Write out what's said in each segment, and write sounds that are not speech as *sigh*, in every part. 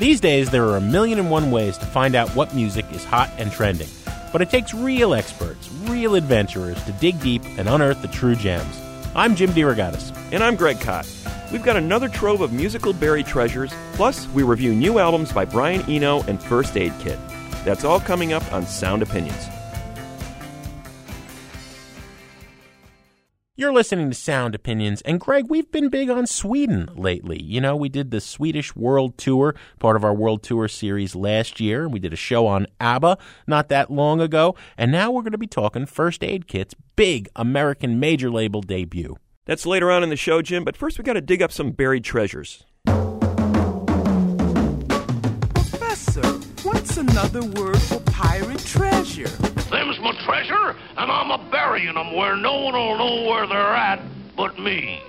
These days, there are a million and one ways to find out what music is hot and trending. But it takes real experts, real adventurers to dig deep and unearth the true gems. I'm Jim DeRogatis. And I'm Greg Kot. We've got another trove of musical buried treasures, plus, we review new albums by Brian Eno and First Aid Kit. That's all coming up on Sound Opinions. You're listening to Sound Opinions, and Greg, we've been big on Sweden lately. You know, we did the Swedish World Tour, part of our World Tour series last year. And we did a show on ABBA not that long ago, and now we're going to be talking First Aid Kit's big American major label debut. That's later on in the show, Jim, but first we got to dig up some buried treasures. Professor, what's another word for pirate treasure? Them's my treasure, and I'm a burying 'em where no one'll know where they're at but me.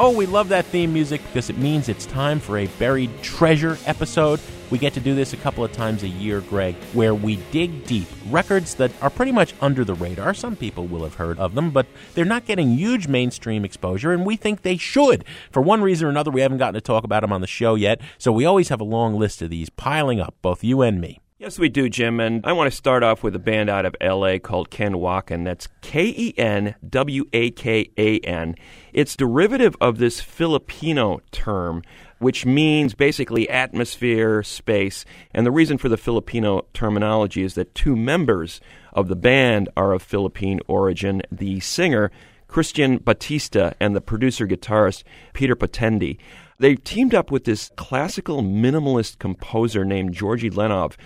Oh, we love that theme music because it means it's time for a buried treasure episode. We get to do this a couple of times a year, Greg, where we dig deep. Records that are pretty much under the radar. Some people will have heard of them, but they're not getting huge mainstream exposure, and we think they should. For one reason or another, we haven't gotten to talk about them on the show yet, so we always have a long list of these piling up, both you and me. Yes, we do, Jim. And I want to start off with a band out of LA called Ken Wakan. That's K E N W A K A N. It's derivative of this Filipino term, which means basically atmosphere, space. And the reason for the Filipino terminology is that two members of the band are of Philippine origin. The singer, Christian Batista, and the producer guitarist, Peter Patendi. They teamed up with this classical minimalist composer named Georgy Lenov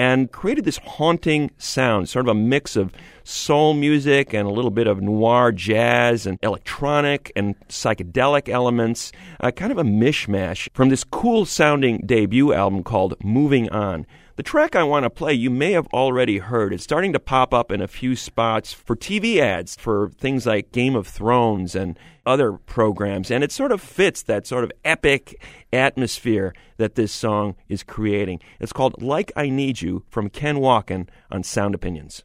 and created this haunting sound, sort of a mix of soul music and a little bit of noir jazz and electronic and psychedelic elements, uh, kind of a mishmash from this cool sounding debut album called Moving On. The track I want to play, you may have already heard. It's starting to pop up in a few spots for TV ads for things like Game of Thrones and other programs, and it sort of fits that sort of epic atmosphere that this song is creating. It's called Like I Need You from Ken Wakan on Sound Opinions.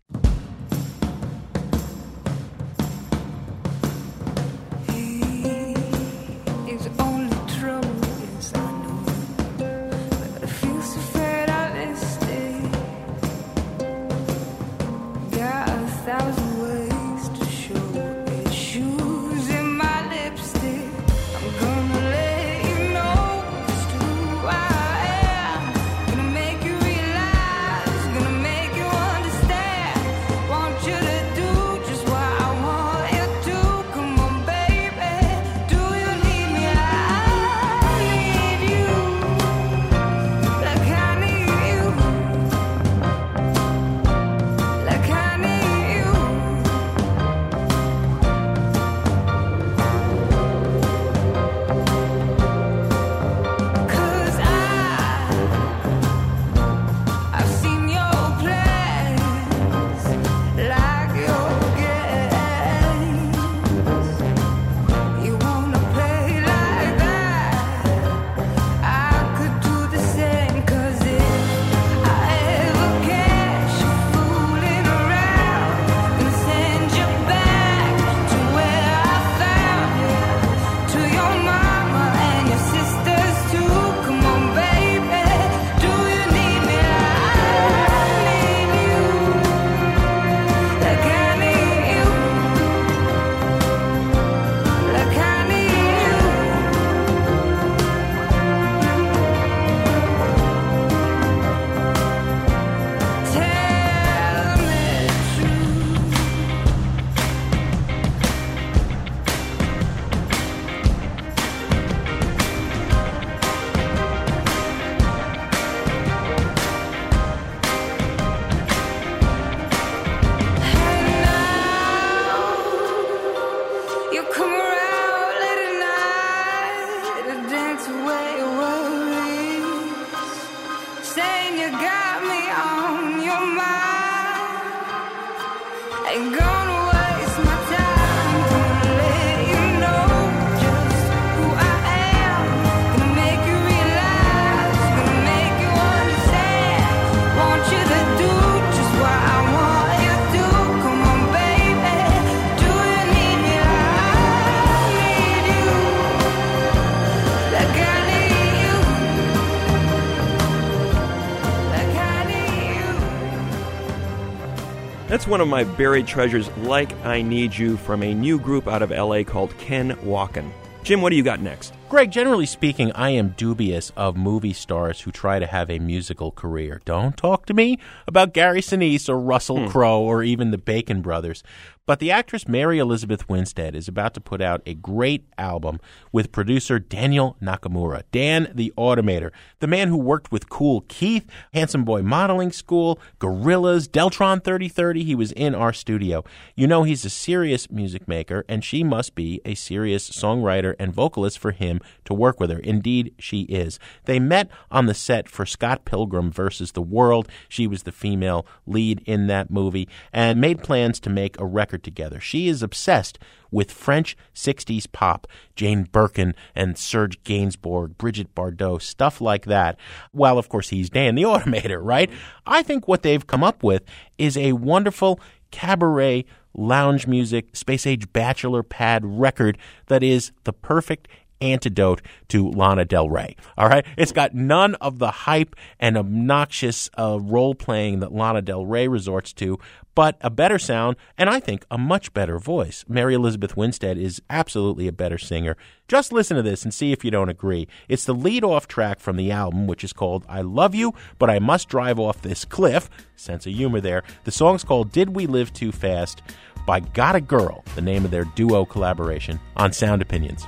That's one of my buried treasures, Like I Need You, from a new group out of LA called Ken Wakan. Jim, what do you got next? Greg, generally speaking, I am dubious of movie stars who try to have a musical career. Don't talk to me about Gary Sinise or Russell hmm. Crowe or even the Bacon brothers. But the actress Mary Elizabeth Winstead is about to put out a great album with producer Daniel Nakamura, Dan the Automator, the man who worked with Kool Keith, Handsome Boy Modeling School, Gorillaz, Deltron 3030. He was in our studio. You know he's a serious music maker, and she must be a serious songwriter and vocalist for him to work with her. Indeed, she is. They met on the set for Scott Pilgrim versus the World. She was the female lead in that movie and made plans to make a record together. She is obsessed with French 60s pop, Jane Birkin and Serge Gainsbourg, Brigitte Bardot, stuff like that. Well, of course, he's Dan the *laughs* Automator, right? I think what they've come up with is a wonderful cabaret lounge music, space age bachelor pad record that is the perfect antidote to Lana Del Rey. All right, it's got none of the hype and obnoxious uh, role playing that Lana Del Rey resorts to, but a better sound and I think a much better voice. Mary Elizabeth Winstead is absolutely a better singer. Just listen to this and see if you don't agree. It's the lead off track from the album, which is called I Love You, but I Must Drive Off This Cliff. Sense of humor there. The song's called Did We Live Too Fast by Got a Girl, the name of their duo collaboration on Sound Opinions.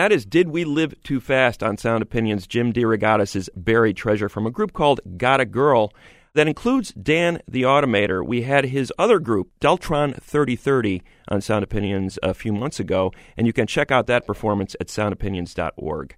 That is Did We Live Too Fast on Sound Opinions, Jim DeRogatis' Buried Treasure from a group called Got a Girl that includes Dan the Automator. We had his other group, Deltron 3030, on Sound Opinions a few months ago, and you can check out that performance at soundopinions.org.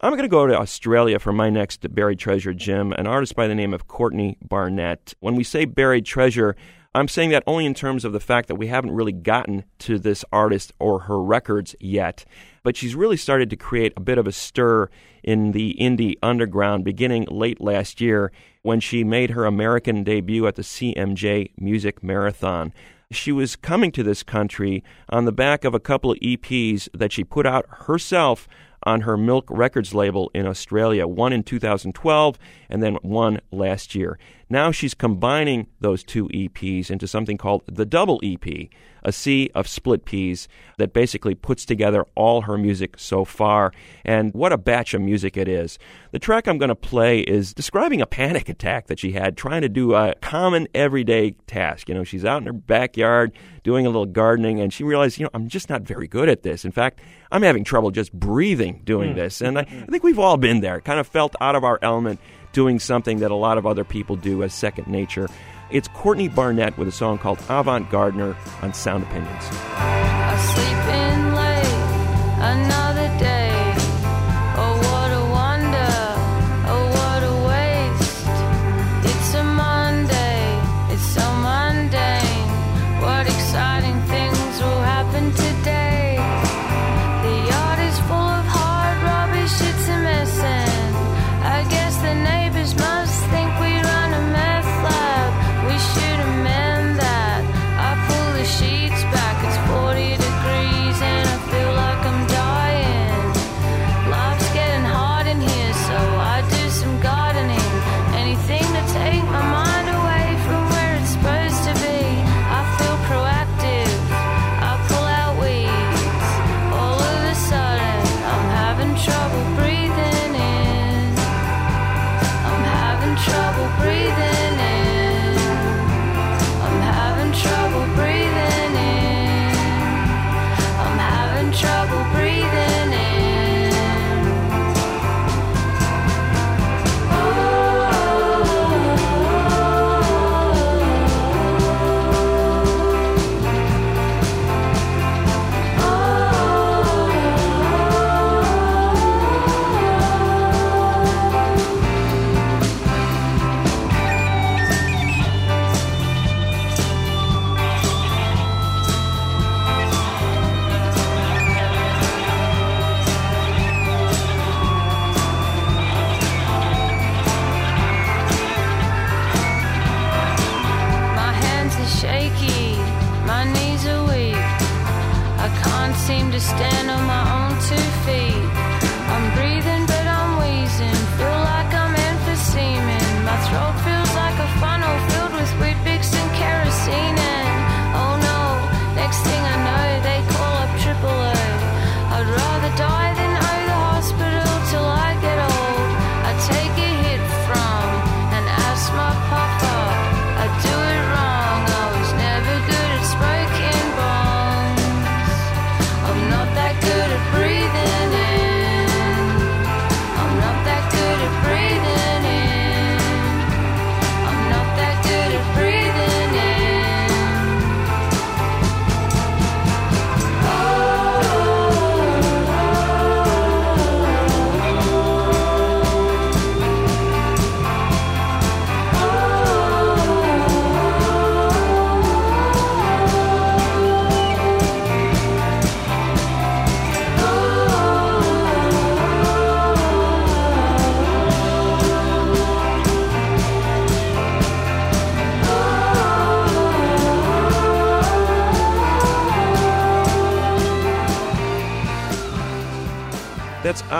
I'm going to go to Australia for my next buried treasure, Jim, an artist by the name of Courtney Barnett. When we say buried treasure, I'm saying that only in terms of the fact that we haven't really gotten to this artist or her records yet. But she's really started to create a bit of a stir in the indie underground beginning late last year when she made her American debut at the CMJ Music Marathon. She was coming to this country on the back of a couple of EPs that she put out herself on her Milk Records label in Australia, one in 2012 and then one last year. Now she's combining those two EPs into something called the Double EP, a sea of split Peas that basically puts together all her music so far. And what a batch of music it is. The track I'm going to play is describing a panic attack that she had trying to do a common everyday task. You know, she's out in her backyard doing a little gardening and she realized, you know, I'm just not very good at this. In fact, I'm having trouble just breathing doing hmm. this. And I, hmm. I think we've all been there, kind of felt out of our element doing something that a lot of other people do as second nature. It's Courtney Barnett with a song called Avant Gardener on Sound Opinions.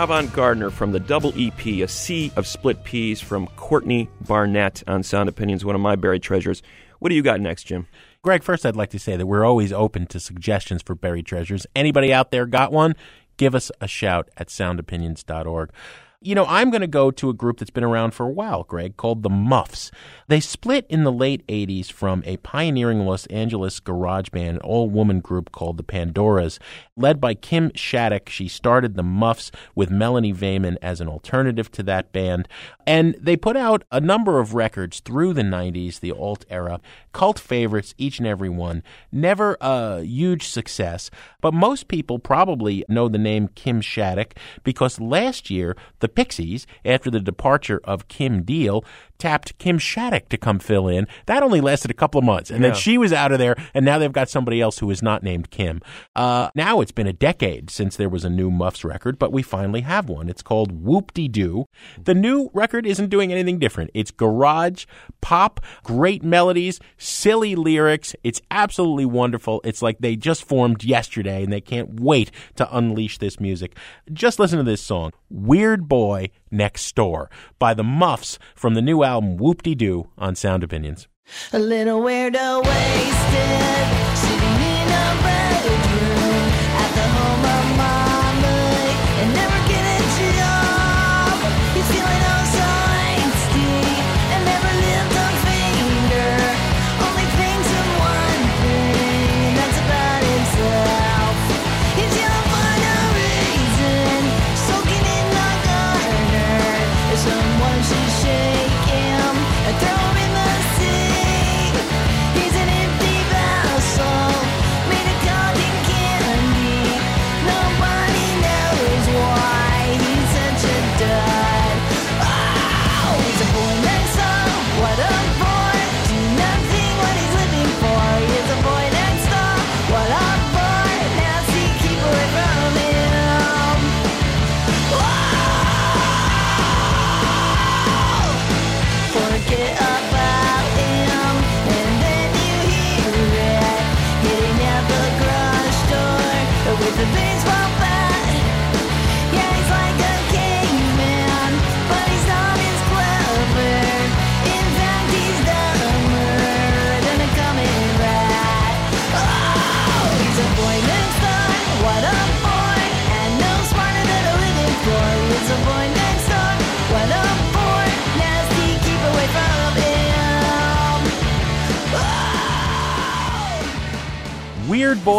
Avant Gardener from the double EP, A Sea of Split Peas from Courtney Barnett on Sound Opinions, one of my buried treasures. What do you got next, Jim? Greg, first I'd like to say that we're always open to suggestions for buried treasures. Anybody out there got one? Give us a shout at soundopinions.org. You know, I'm going to go to a group that's been around for a while, Greg, called the Muffs. They split in the late 80s from a pioneering Los Angeles garage band, an all woman group called the Pandoras. Led by Kim Shattuck, she started the Muffs with Melanie Vammen as an alternative to that band. And they put out a number of records through the 90s, the alt era. cult favorites, each and every one. Never a huge success, but most people probably know the name Kim Shattuck because last year the Pixies, after the departure of Kim Deal, tapped Kim Shattuck to come fill in. That only lasted a couple of months, and Yeah. then she was out of there, and now they've got somebody else who is not named Kim. Uh, now it's been a decade since there was a new Muffs record, but we finally have one. It's called Whoop De Doo. The new record isn't doing anything different. It's garage, pop, great melodies, silly lyrics. It's absolutely wonderful. It's like they just formed yesterday, and they can't wait to unleash this music. Just listen to this song, Weird Boy Next Door, by the Muffs from the new album Whoop De Doo on Sound Opinions. A little weirdo wasted,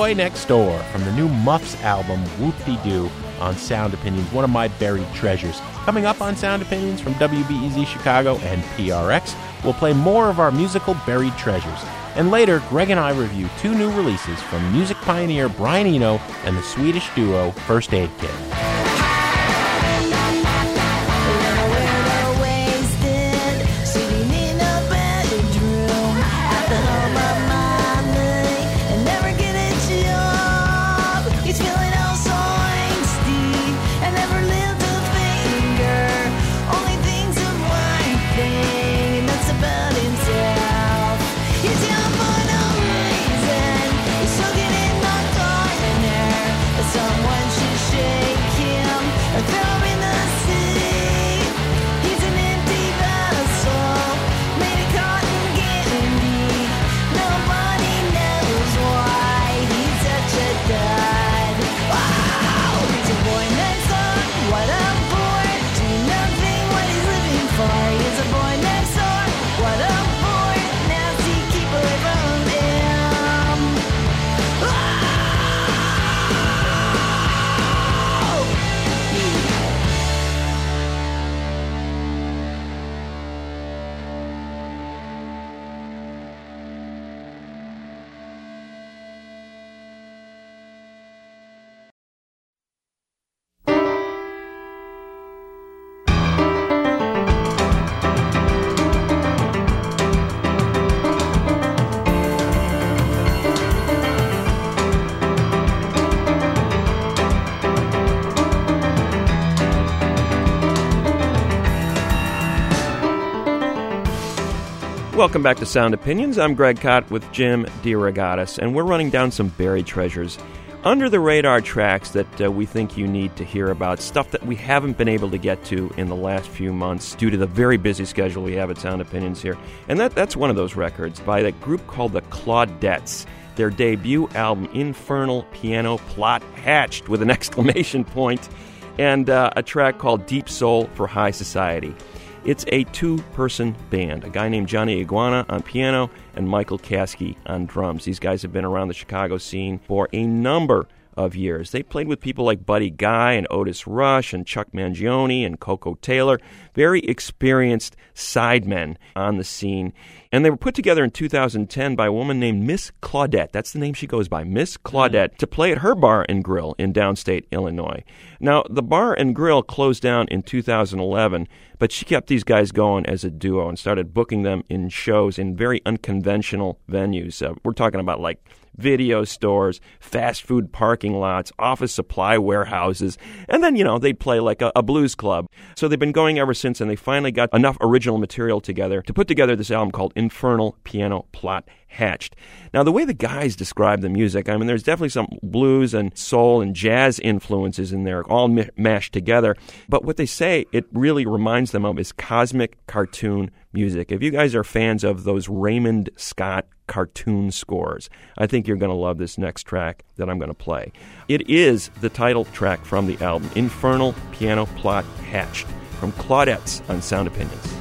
Boy Next Door from the new Muffs album Whoop De Doo on Sound Opinions, one of my buried treasures. Coming up on Sound Opinions from WBEZ Chicago and PRX, we'll play more of our musical buried treasures. And later, Greg and I review two new releases from music pioneer Brian Eno and the Swedish duo First Aid Kit. Welcome back to Sound Opinions. I'm Greg Kot with Jim DeRogatis, and we're running down some buried treasures. Under the radar tracks that uh, we think you need to hear about, stuff that we haven't been able to get to in the last few months due to the very busy schedule we have at Sound Opinions here. And that, that's one of those records by a group called the Claudettes. Their debut album, Infernal Piano Plot Hatched, with an *laughs* exclamation point, and uh, a track called Deep Soul for High Society. It's a two person band a guy named Johnny Iguana on piano and Michael Caskey on drums. These guys have been around the Chicago scene for a number of years. They played with people like Buddy Guy and Otis Rush and Chuck Mangione and Koko Taylor, very experienced sidemen on the scene. And they were put together in 2010 by a woman named Miss Claudette. That's the name she goes by, Miss Claudette, to play at her bar and grill in downstate Illinois. Now, the bar and grill closed down in 2011, but she kept these guys going as a duo and started booking them in shows in very unconventional venues. Uh, we're talking about like video stores, fast food parking lots, office supply warehouses, and then, you know, they'd play like a, a, blues club. So they've been going ever since, and they finally got enough original material together to put together this album called Infernal Piano Plot Hatched. Now, the way the guys describe the music, I mean, there's definitely some blues and soul and jazz influences in there, all mashed together. But what they say it really reminds them of is cosmic cartoon music. If you guys are fans of those Raymond Scott cartoon scores, I think you're going to love this next track that I'm going to play. It is the title track from the album, Infernal Piano Plot Hatched, from Claudette's on Sound Opinions.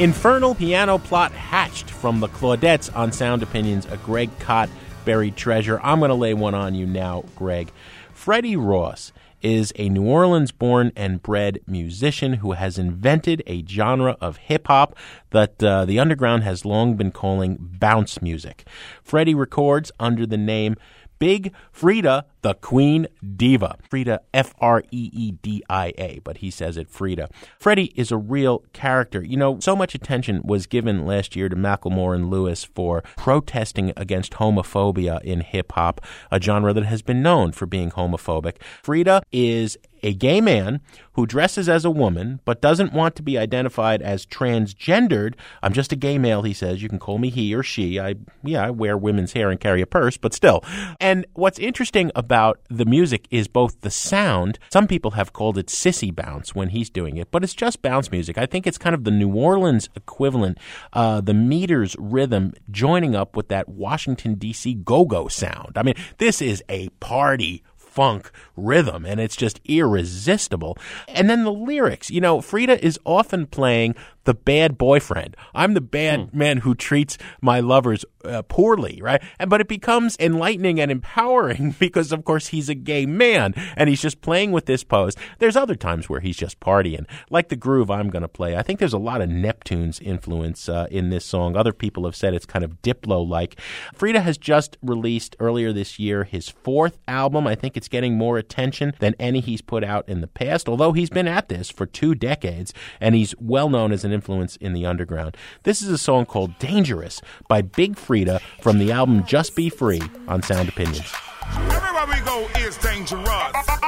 Infernal Piano Plot Hatched from the Claudettes on Sound Opinions, a Greg Kot buried treasure. I'm going to lay one on you now, Greg. Freddie Ross is a New Orleans born and bred musician who has invented a genre of hip hop that uh, the underground has long been calling bounce music. Freddie records under the name Big Freedia, the Queen Diva. Freedia, F R E E D I A, but he says it Frida. Freddie is a real character. You know, so much attention was given last year to Macklemore and Lewis for protesting against homophobia in hip hop, a genre that has been known for being homophobic. Freedia is a gay man who dresses as a woman but doesn't want to be identified as transgendered. I'm just a gay male, he says. You can call me he or she. I yeah, I wear women's hair and carry a purse, but still. And what's interesting about the music is both the sound. Some people have called it sissy bounce when he's doing it, but it's just bounce music. I think it's kind of the New Orleans equivalent, uh, the meters rhythm joining up with that Washington D.C. go-go sound. I mean, this is a party funk rhythm and it's just irresistible. And then the lyrics, you know, Freedia is often playing the bad boyfriend. I'm the bad Hmm. man who treats my lovers uh, poorly, right? And but it becomes enlightening and empowering *laughs* because of course he's a gay man and he's just playing with this pose. There's other times where he's just partying, like the groove I'm going to play. I think there's a lot of Neptune's influence uh, in this song. Other people have said it's kind of Diplo like. Freedia has just released earlier this year his fourth album. I think it's getting more attention than any he's put out in the past, although he's been at this for two decades and he's well known as an influence in the underground. This is a song called Dangerous by Big Freedia from the album Just Be Free on Sound Opinions. Everywhere we go is dangerous.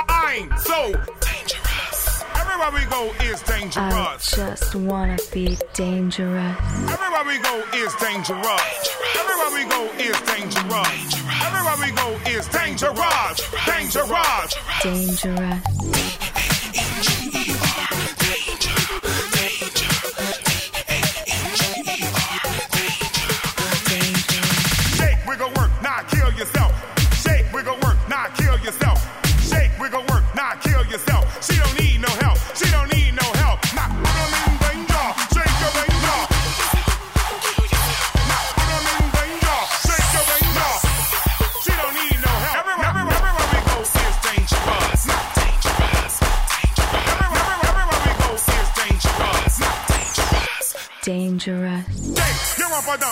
I'm so dangerous. Everywhere we go is dangerous. I just wanna be dangerous. Everywhere we go is dangerous. Everywhere we go is dangerous. Everywhere we go is dangerous. Dangerous. Dangerous.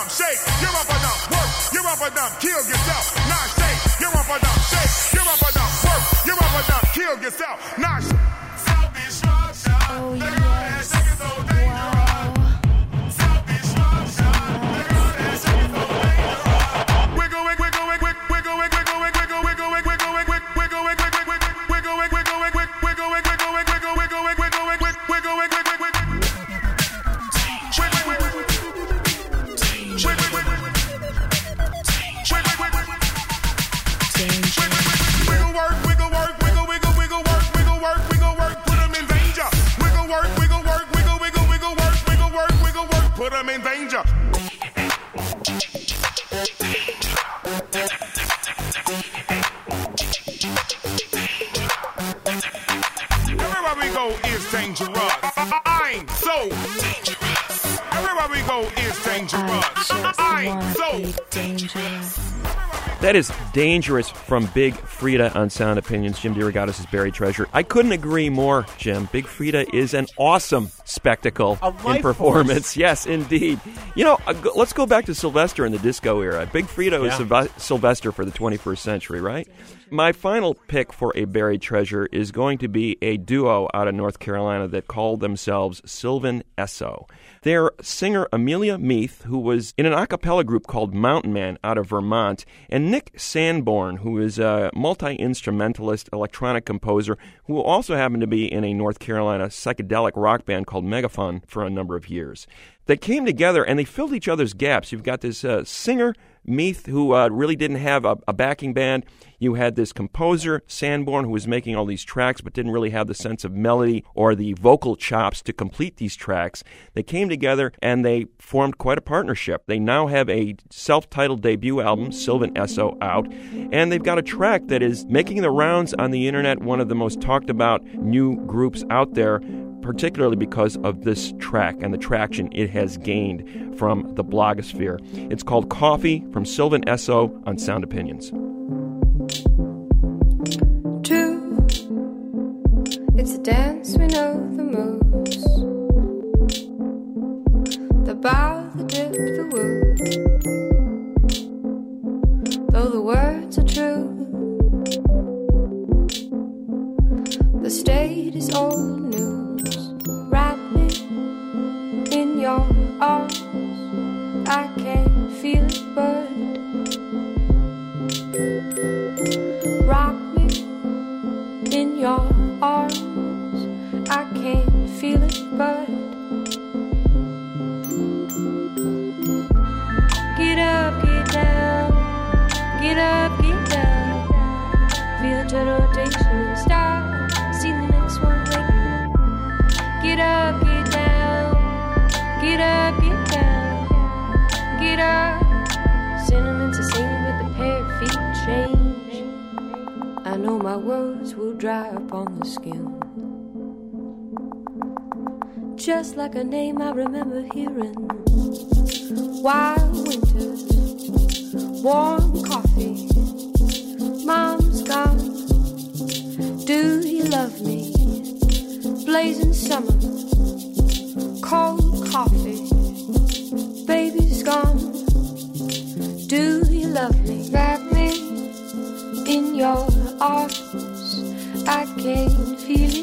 Shake. Dangerous from Big Freedia on Sound Opinions. Jim DeRogatis is buried treasure. I couldn't agree more, Jim. Big Freedia is an awesome spectacle in performance. *laughs* Yes, indeed. You know, uh, let's go back to Sylvester in the disco era. Big Freedia was Yeah. Sylve- Sylvester for the 21st century, right? My final pick for a buried treasure is going to be a duo out of North Carolina that called themselves Sylvan Esso. Their singer Amelia Meath, who was in an a cappella group called Mountain Man out of Vermont, and Nick Sanborn, who is a multi instrumentalist electronic composer who also happened to be in a North Carolina psychedelic rock band called Megafaun for a number of years. They came together and they filled each other's gaps. You've got this uh, singer, Meath, who uh, really didn't have a, a backing band. You had this composer, Sanborn, who was making all these tracks but didn't really have the sense of melody or the vocal chops to complete these tracks. They came together and they formed quite a partnership. They now have a self titled debut album, Sylvan Esso, out, and they've got a track that is making the rounds on the internet, one of the most talked about new groups out there particularly because of this track and the traction it has gained from the blogosphere. It's called Coffee from Sylvan Esso on Sound Opinions. It's a dance we know the moves. The bow, the dip, the woo. Though the words are true, the state is old news. Wrap me in your arms. I can't feel it, but rock me in your arms. I can't my words will dry upon the skin. Just like a name I remember hearing. Wild winters, warm coffee. Mom's gone. Do you love me? Blazing summer, I can feel it.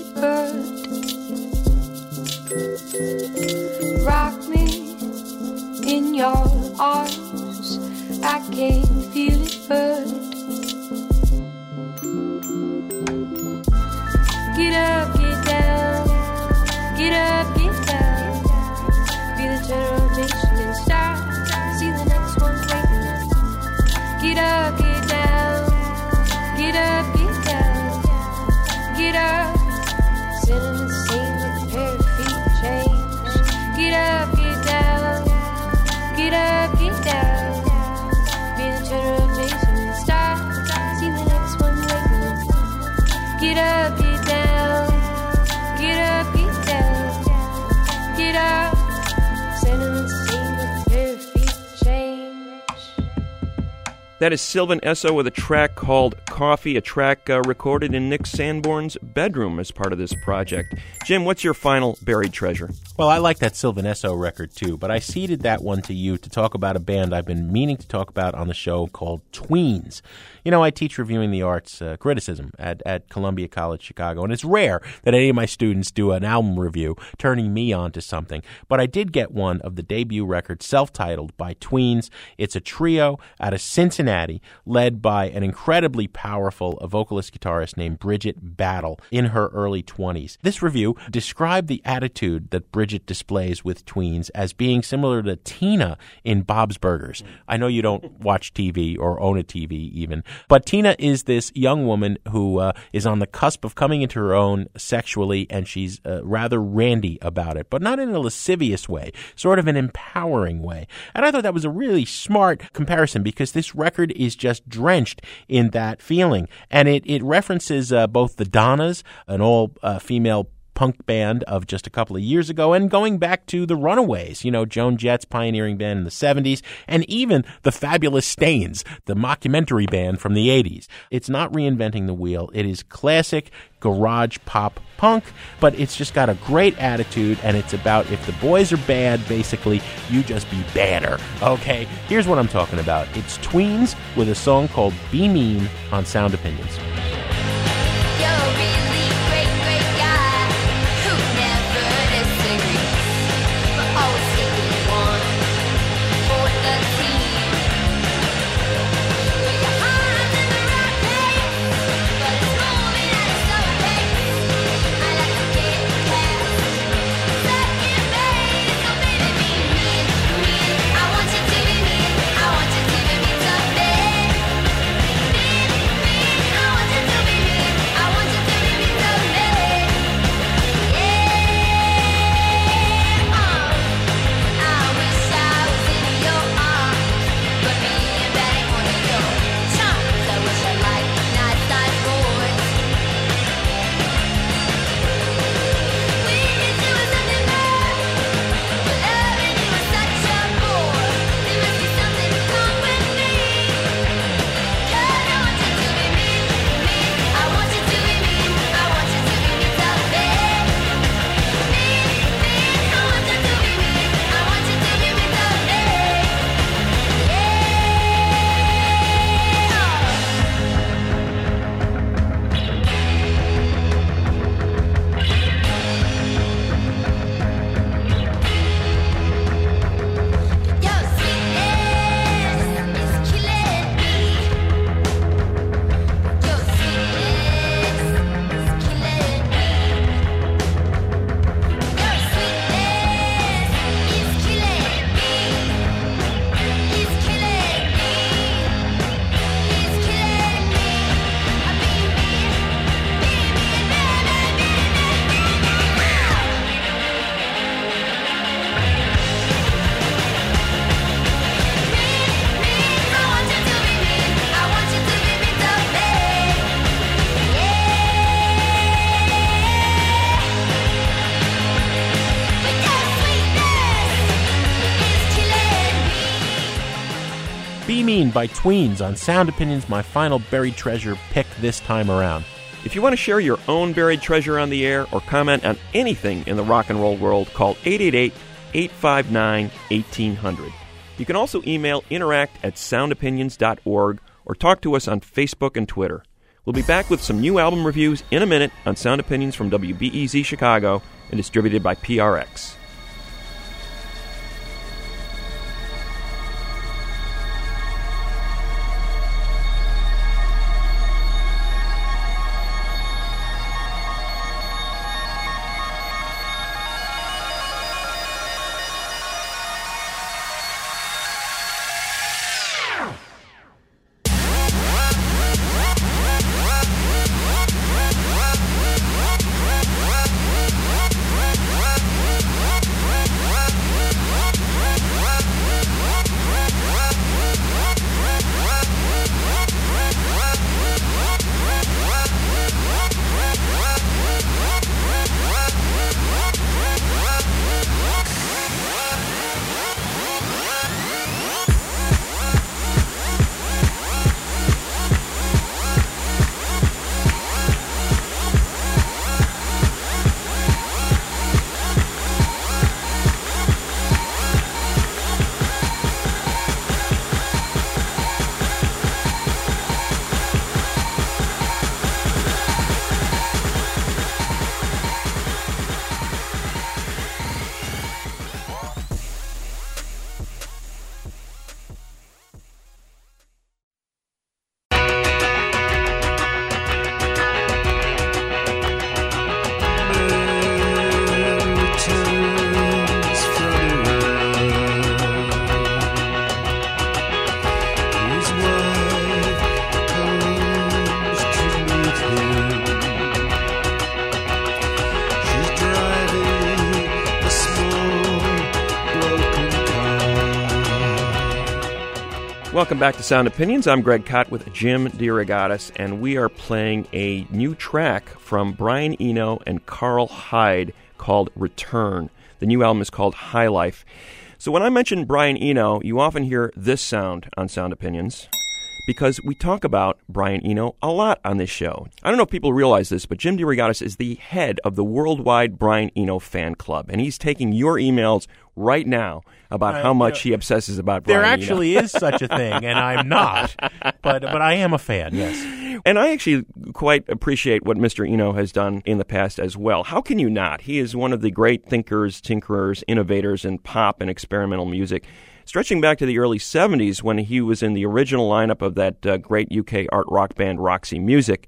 That is Sylvan Esso with a track called Coffee, a track uh, recorded in Nick Sanborn's bedroom as part of this project. Jim, what's your final buried treasure? Well, I like that Sylvan Esso record too, but I ceded that one to you to talk about a band I've been meaning to talk about on the show called Tweens. You know, I teach reviewing the arts uh, criticism at, at Columbia College Chicago, and it's rare that any of my students do an album review, turning me on to something. But I did get one of the debut record, self titled by Tweens. It's a trio out of Cincinnati, led by an incredibly powerful vocalist guitarist named Bridget Battle in her early 20s. This review described the attitude that Bridget displays with Tweens as being similar to Tina in Bob's Burgers. I know you don't watch TV or own a TV even, but Tina is this young woman who uh, is on the cusp of coming into her own sexually, and she's uh, rather randy about it, but not in a lascivious way, sort of an empowering way. And I thought that was a really smart comparison because this record is just drenched in that feeling. And it, it references uh, both the Donnas, an all uh, female punk band of just a couple of years ago and going back to the Runaways, you know, Joan Jett's pioneering band in the 70s, and even the Fabulous Stains, the mockumentary band from the 80s. It's not reinventing the wheel. It is classic garage pop punk, but it's just got a great attitude and it's about if the boys are bad, basically, you just be badder. Okay, here's what I'm talking about. It's Tweens with a song called Be Mean on Sound Opinions. By Tweens on Sound Opinions, my final buried treasure pick this time around. If you want to share your own buried treasure on the air or comment on anything in the rock and roll world, call 888 859 1800. You can also email interact at soundopinions.org or talk to us on Facebook and Twitter. We'll be back with some new album reviews in a minute on Sound Opinions from WBEZ Chicago and distributed by PRX. Welcome back to Sound Opinions. I'm Greg Kot with Jim DeRogatis, and we are playing a new track from Brian Eno and Karl Hyde called Return. The new album is called High Life. So when I mention Brian Eno, you often hear this sound on Sound Opinions because we talk about Brian Eno a lot on this show. I don't know if people realize this, but Jim DeRogatis is the head of the worldwide Brian Eno fan club, and he's taking your emails right now about Uh, how much you he obsesses about Brian There Eno. actually is such a thing, and I'm *laughs* not. But but I am a fan. Yes. And I actually quite appreciate what Mr. Eno has done in the past as well. How can you not? He is one of the great thinkers, tinkerers, innovators in pop and experimental music. Stretching back to the early 70s when he was in the original lineup of that uh, great UK art rock band Roxy Music.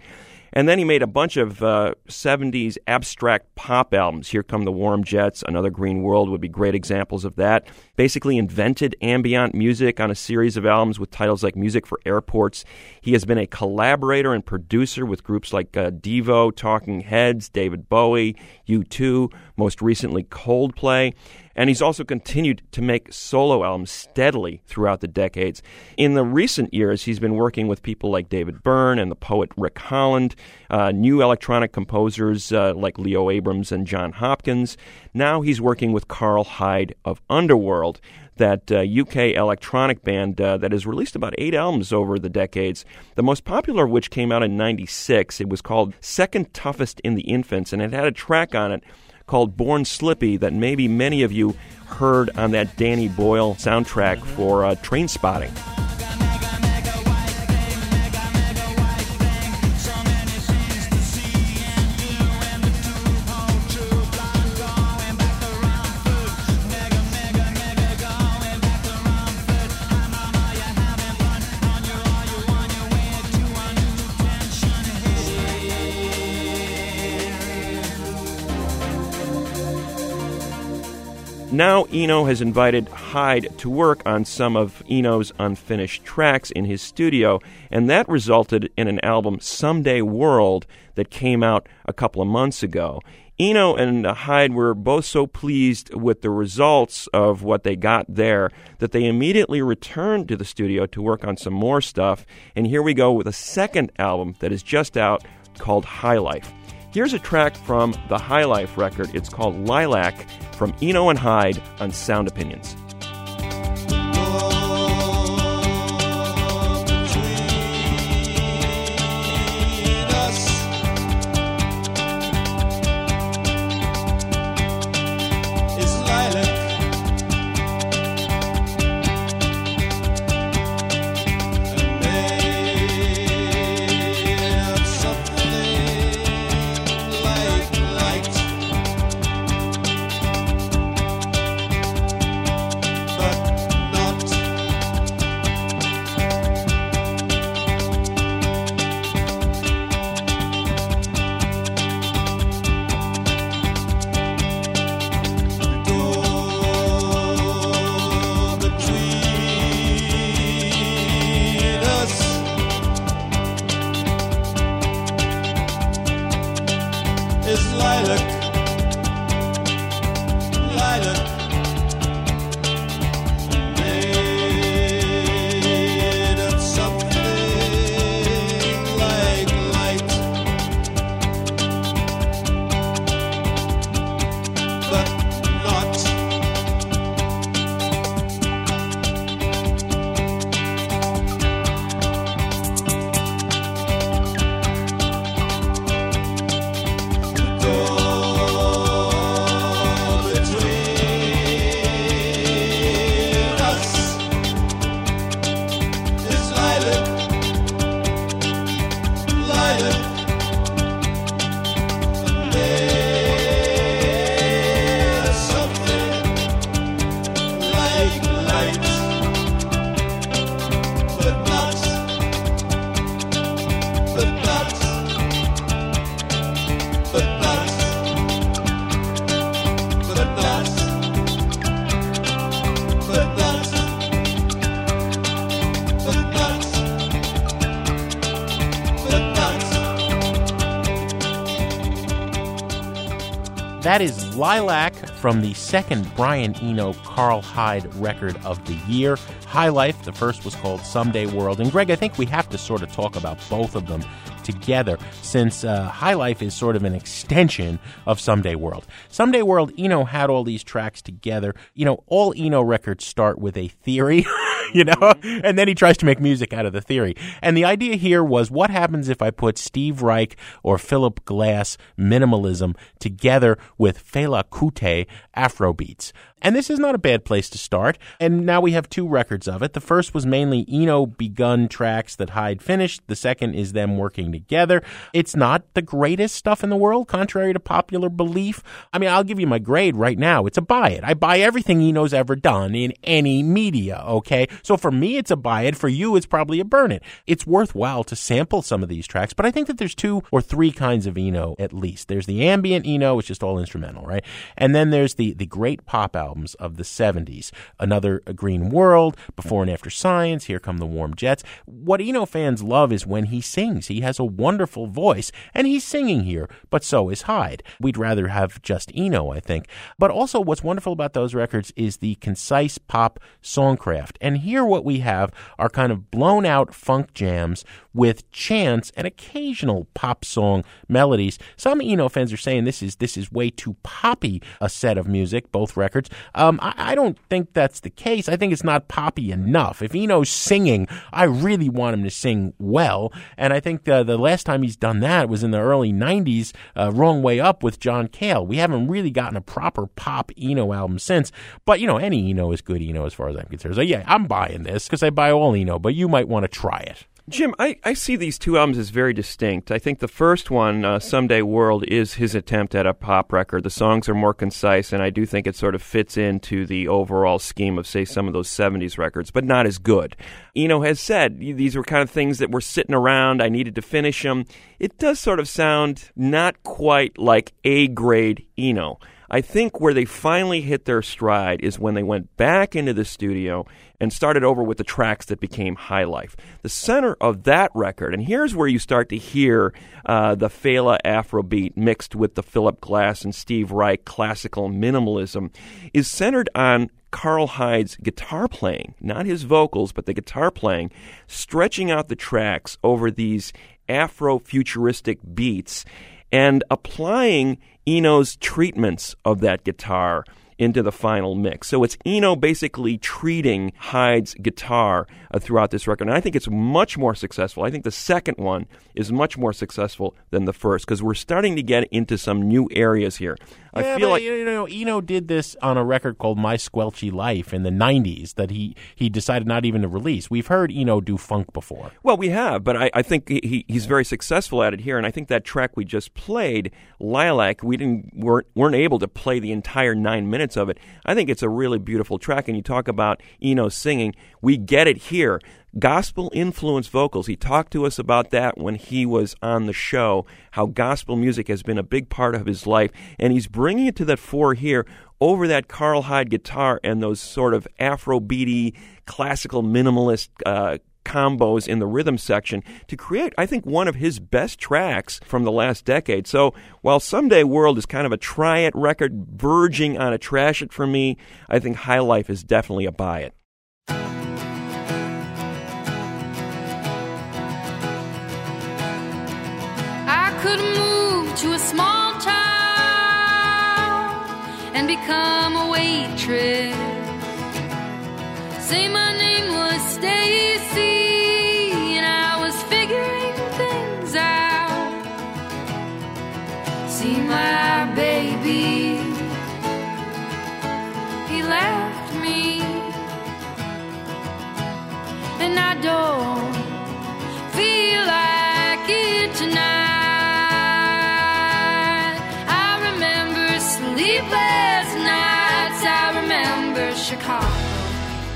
And then he made a bunch of uh, 70s abstract pop albums. Here Come the Warm Jets, Another Green World would be great examples of that. Basically invented ambient music on a series of albums with titles like Music for Airports. He has been a collaborator and producer with groups like uh, Devo, Talking Heads, David Bowie, U2, most recently Coldplay. And he's also continued to make solo albums steadily throughout the decades. In the recent years, he's been working with people like David Byrne and the poet Rick Holland, uh, new electronic composers uh, like Leo Abrahams and Jon Hopkins. Now he's working with Karl Hyde of Underworld, that uh, UK electronic band uh, that has released about eight albums over the decades. The most popular of which came out in 96. It was called Second Toughest in the Infants, and it had a track on it called Born Slippy that maybe many of you heard on that Danny Boyle soundtrack for uh, Trainspotting. Now, Eno has invited Hyde to work on some of Eno's unfinished tracks in his studio, and that resulted in an album, Someday World, that came out a couple of months ago. Eno and Hyde were both so pleased with the results of what they got there that they immediately returned to the studio to work on some more stuff. And here we go with a second album that is just out called High Life. Here's a track from the High Life record. It's called Lilac from Eno and Hyde on Sound Opinions. That is Lilac from the second Brian Eno Karl Hyde record of the year, High Life. The first was called Someday World. And Greg, I think we have to sort of talk about both of them together since uh, High Life is sort of an extension of Someday World. Someday World, Eno had all these tracks together. You know, all Eno records start with a theory. *laughs* you know, and then he tries to make music out of the theory. And the idea here was what happens if I put Steve Reich or Philip Glass minimalism together with Fela Kuti Afrobeats? And this is not a bad place to start. And now we have two records of it. The first was mainly Eno begun tracks that Hyde finished. The second is them working together. It's not the greatest stuff in the world, contrary to popular belief. I mean, I'll give you my grade right now. It's a buy it. I buy everything Eno's ever done in any media, okay? So for me, it's a buy it. For you, it's probably a burn it. It's worthwhile to sample some of these tracks, but I think that there's two or three kinds of Eno at least. There's the ambient Eno, which is just all instrumental, right? And then there's the, the great pop albums of the 70s. Another Green World, Before and After Science, Here Come the Warm Jets. What Eno fans love is when he sings. He has a wonderful voice, and he's singing here, but so is Hyde. We'd rather have just Eno, I think. But also, what's wonderful about those records is the concise pop songcraft. And here, what we have are kind of blown out funk jams with chants and occasional pop song melodies. Some Eno fans are saying this is this is way too poppy a set of music, both records. Um, I, I don't think that's the case. I think it's not poppy enough. If Eno's singing, I really want him to sing well, and I think uh, the last time he's done that was in the early '90s, uh, "Wrong Way Up" with John Cale. We haven't really gotten a proper pop Eno album since. But you know, any Eno is good Eno as far as I'm concerned. So yeah, I'm buying this because I buy all Eno, but you might want to try it. Jim, I, I see these two albums as very distinct. I think the first one, uh, Someday World, is his attempt at a pop record. The songs are more concise, and I do think it sort of fits into the overall scheme of, say, some of those 70s records, but not as good. Eno has said these were kind of things that were sitting around. I needed to finish them. It does sort of sound not quite like A grade Eno. I think where they finally hit their stride is when they went back into the studio and started over with the tracks that became High Life. The center of that record, and here's where you start to hear uh, the Fela Afrobeat mixed with the Philip Glass and Steve Reich classical minimalism, is centered on Karl Hyde's guitar playing, not his vocals, but the guitar playing, stretching out the tracks over these Afro futuristic beats and applying Eno's treatments of that guitar into the final mix. So it's Eno basically treating Hyde's guitar uh, throughout this record. And I think it's much more successful. I think the second one is much more successful than the first because we're starting to get into some new areas here. I yeah, feel but, like you know Eno did this on a record called My Squelchy Life in the '90s that he he decided not even to release. We've heard Eno do funk before. Well, we have, but I, I think he, he's very successful at it here, and I think that track we just played, Lilac, we didn't weren't, weren't able to play the entire nine minutes of it. I think it's a really beautiful track, and you talk about Eno singing, we get it here. Gospel influenced vocals. He talked to us about that when he was on the show, how gospel music has been a big part of his life, and he's bringing it to that fore here over that Karl Hyde guitar and those sort of Afrobeaty, classical minimalist uh, combos in the rhythm section to create, I think, one of his best tracks from the last decade. So while Someday World is kind of a try it record, verging on a trash it for me, I think High Life is definitely a buy it. And become a waitress. Say my name was Stacy and I was figuring things out. See my baby, he left me, and I don't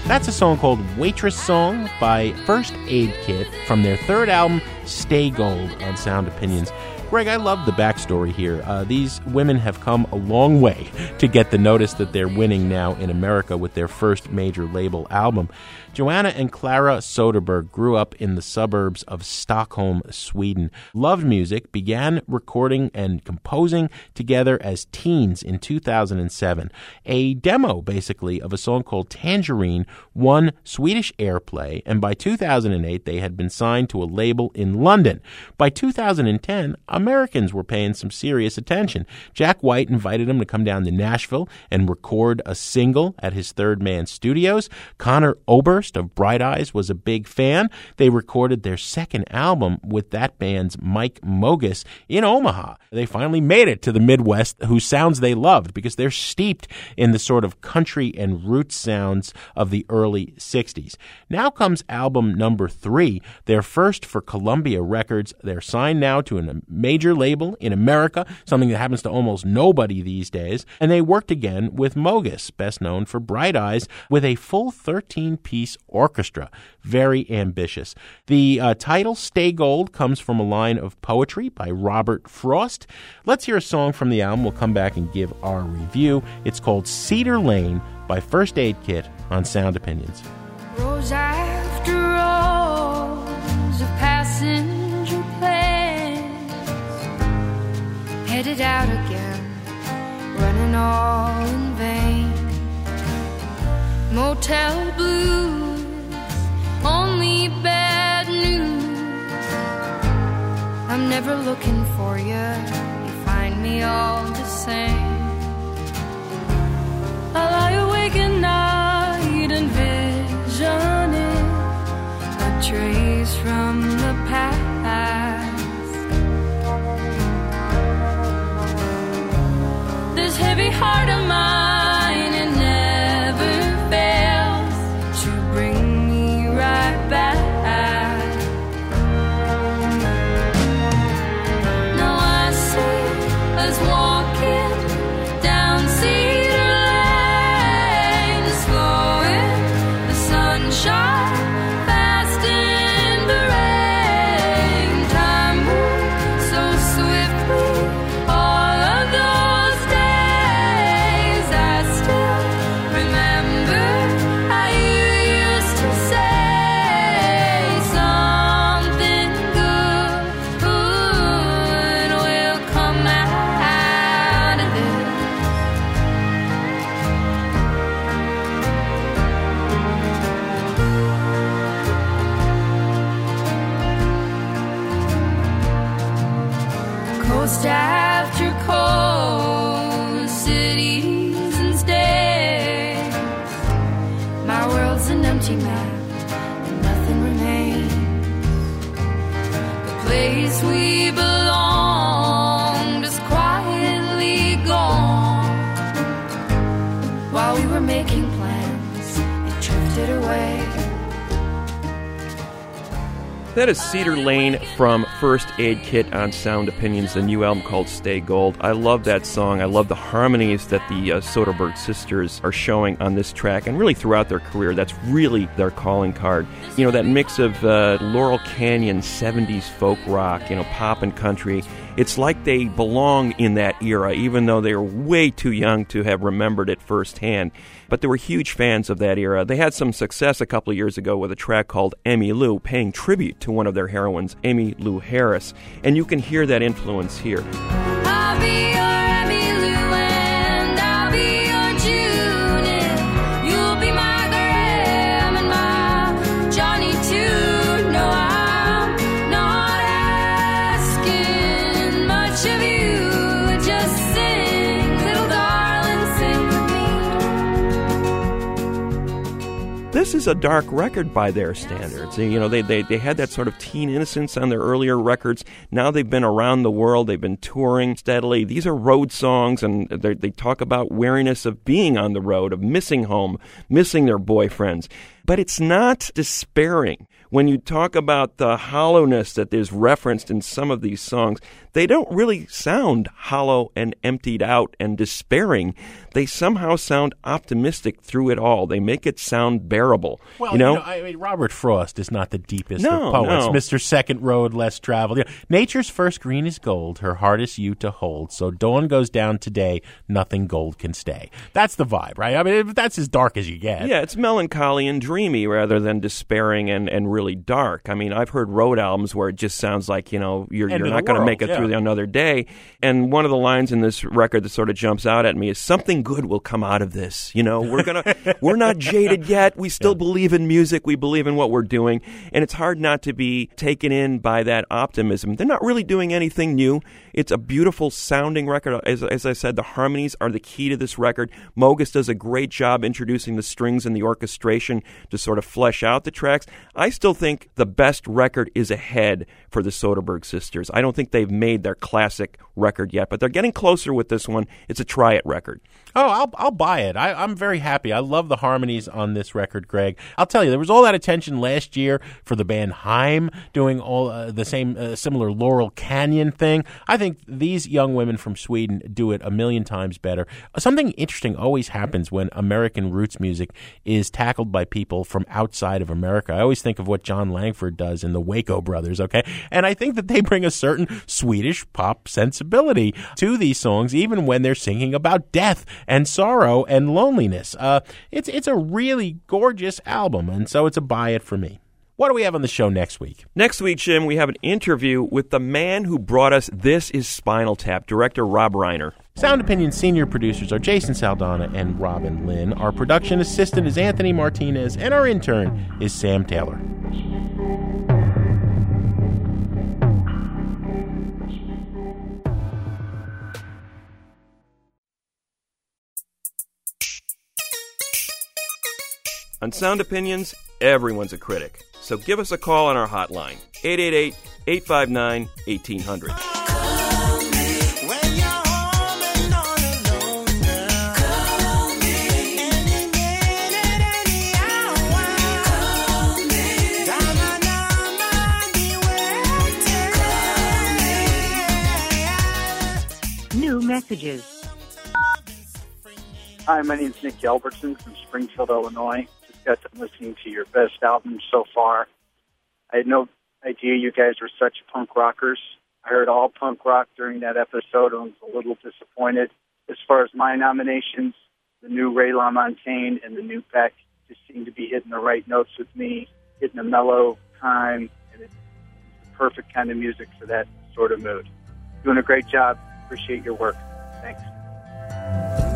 That's a song called Waitress Song by First Aid Kit from their third album, Stay Gold, on Sound Opinions. Greg, I love the backstory here. Uh, these women have come a long way *laughs* to get the notice that they're winning now in America with their first major label album. Joanna and Klara Söderberg grew up in the suburbs of Stockholm, Sweden, loved music, began recording and composing together as teens in 2007. A demo, basically, of a song called Tangerine won Swedish airplay, and by 2008 they had been signed to a label in London. By 2010, Americans were paying some serious attention. Jack White invited them to come down to Nashville and record a single at his Third Man Studios. Conor Oberst of Bright Eyes was a big fan. They recorded their second album with that band's Mike Mogis in Omaha. They finally made it to the Midwest, whose sounds they loved because they're steeped in the sort of country and roots sounds of the early 60s. Now comes album number three, their first for Columbia Records. They're signed now to a major label in America, something that happens to almost nobody these days. And they worked again with Mogis, best known for Bright Eyes, with a full 13 piece orchestra. Very ambitious. The uh, title, Stay Gold, comes from a line of poetry by Robert Frost. Let's hear a song from the album. We'll come back and give our review. It's called Cedar Lane by First Aid Kit on Sound Opinions. Rows after rows of passenger headed out again, running all. Motel blues, only bad news. I'm never looking for you, you find me all the same. I lie awake at night and visioning a trace from the past. This heavy heart of That is Cedar Lane from First Aid Kit on Sound Opinions, the new album called Stay Gold. I love that song. I love the harmonies that the uh, Söderberg sisters are showing on this track and really throughout their career. That's really their calling card. You know, that mix of uh, Laurel Canyon 70s folk rock, you know, pop and country. It's like they belong in that era, even though they are way too young to have remembered it firsthand. But they were huge fans of that era. They had some success a couple of years ago with a track called Emmylou, paying tribute to one of their heroines, Emmylou Harris. And you can hear that influence here. This is a dark record by their standards. You know, they, they, they had that sort of teen innocence on their earlier records. Now they've been around the world. They've been touring steadily. These are road songs, and they talk about weariness of being on the road, of missing home, missing their boyfriends. But it's not despairing. When you talk about the hollowness that is referenced in some of these songs, they don't really sound hollow and emptied out and despairing. They somehow sound optimistic through it all. They make it sound bearable. Well, you know, I mean, Robert Frost is not the deepest No, of poets. no. Mr. Second Road Less Traveled. You know, Nature's first green is gold, her heart is you to hold. So dawn goes down today, nothing gold can stay. That's the vibe, right? I mean, that's as dark as you get. Yeah, it's melancholy and dreamy rather than despairing and, and really dark. I mean, I've heard road albums where it just sounds like, you know, you're, End you're not going to make it yeah. through another day. And one of the lines in this record that sort of jumps out at me is something good will come out of this. You know, we're going *laughs* to, we're not jaded yet. We still believe in music. We believe in what we're doing. And it's hard not to be taken in by that optimism. They're not really doing anything new. It's a beautiful sounding record. As, as I said, the harmonies are the key to this record. Mogis does a great job introducing the strings and the orchestration to sort of flesh out the tracks. I still think the best record is ahead for the Söderberg sisters. I don't think they've made their classic record yet, but they're getting closer with this one. It's a try it record. Oh, I'll I'll buy it. I, I'm very happy. I love the harmonies on this record, Greg. I'll tell you, there was all that attention last year for the band Haim doing all uh, the same uh, similar Laurel Canyon thing. I think these young women from Sweden do it a million times better. Something interesting always happens when American roots music is tackled by people from outside of America. I always think of what Jon Langford does in the Waco Brothers, okay? And I think that they bring a certain Swedish pop sensibility to these songs, even when they're singing about death and sorrow and loneliness. Uh, it's it's a really gorgeous album, and so it's a buy it for me. What do we have on the show next week? Next week, Jim, we have an interview with the man who brought us This Is Spinal Tap, director Rob Reiner. Sound Opinion senior producers are Jason Saldanha and Robin Linn. Our production assistant is Anthony Martinez, and our intern is Sam Taylor. On Sound Opinions, everyone's a critic. So give us a call on our hotline, 888 859 1800. New messages. Hi, my name is Nick Albertson from Springfield, Illinois. Got to listening to your best album so far. I had no idea you guys were such punk rockers. I heard all punk rock during that episode and was a little disappointed. As far as my nominations, the new Ray LaMontagne and the new Beck just seem to be hitting the right notes with me, hitting a mellow time, and it's the perfect kind of music for that sort of mood. Doing a great job. Appreciate your work. Thanks.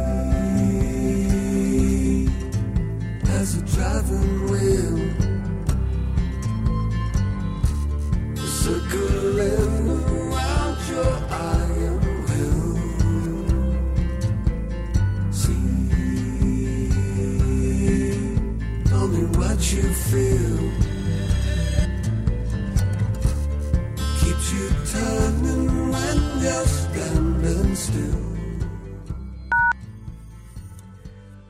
As a driving wheel. Circling around your iron will. See, tell me what you feel.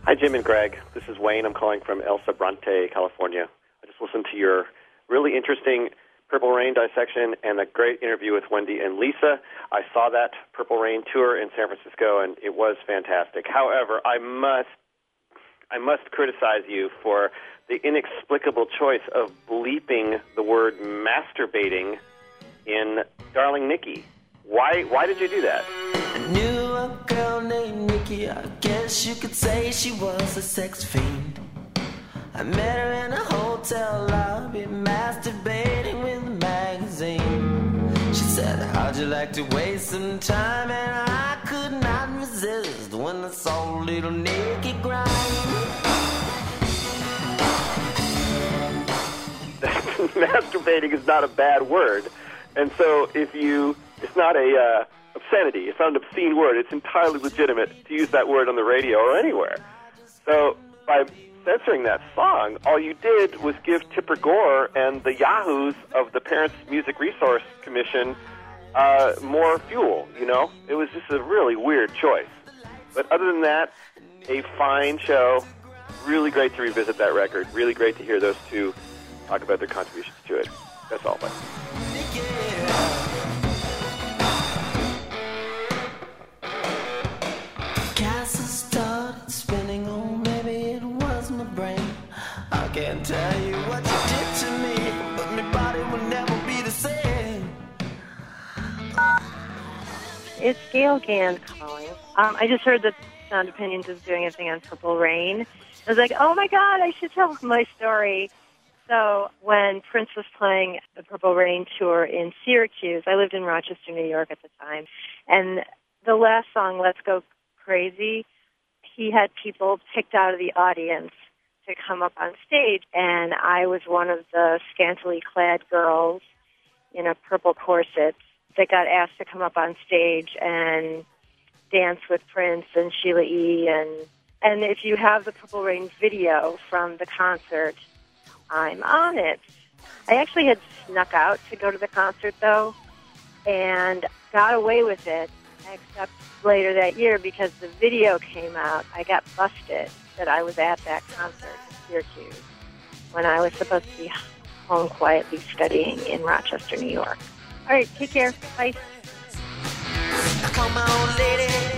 Hi, Jim and Greg. This is Wayne. I'm calling from El Sobrante, California. I just listened to your really interesting Purple Rain dissection and a great interview with Wendy and Lisa. I saw that Purple Rain tour in San Francisco, and it was fantastic. However, I must I must criticize you for the inexplicable choice of bleeping the word masturbating in Darling Nikki. Why why did you do that? I Knew a girl named Nikki. I guess you could say she was a sex fiend. I met her in a hotel lobby, masturbating with a magazine. She said, How'd you like to waste some time? And I could not resist when I saw little Nikki grind. *laughs* masturbating is not a bad word, and so if you, it's not a uh, obscenity. It's not an obscene word. It's entirely legitimate to use that word on the radio or anywhere. So by censoring that song, all you did was give Tipper Gore and the Yahoos of the Parents Music Resource Commission uh, more fuel. You know, it was just a really weird choice. But other than that, a fine show. really great to revisit that record. Really great to hear those two talk about their contributions to it. That's all. Bye. Can't tell you what you did to me, but my body will never be the same. It's Gale Gand calling. Um, I just heard that Sound Opinions is doing a thing on Purple Rain. I was like, oh my god, I should tell my story. So when Prince was playing the Purple Rain tour in Syracuse, I lived in Rochester, New York at the time, and the last song, Let's Go Crazy, he had people picked out of the audience to come up on stage, and I was one of the scantily clad girls in a purple corset that got asked to come up on stage and dance with Prince and Sheila E. and and if you have the Purple Rain video from the concert, I'm on it. I actually had snuck out to go to the concert though, and got away with it. Except later that year, because the video came out, I got busted that I was at that concert in Syracuse when I was supposed to be home quietly studying in Rochester, New York. All right, take care. Bye. Come on, lady,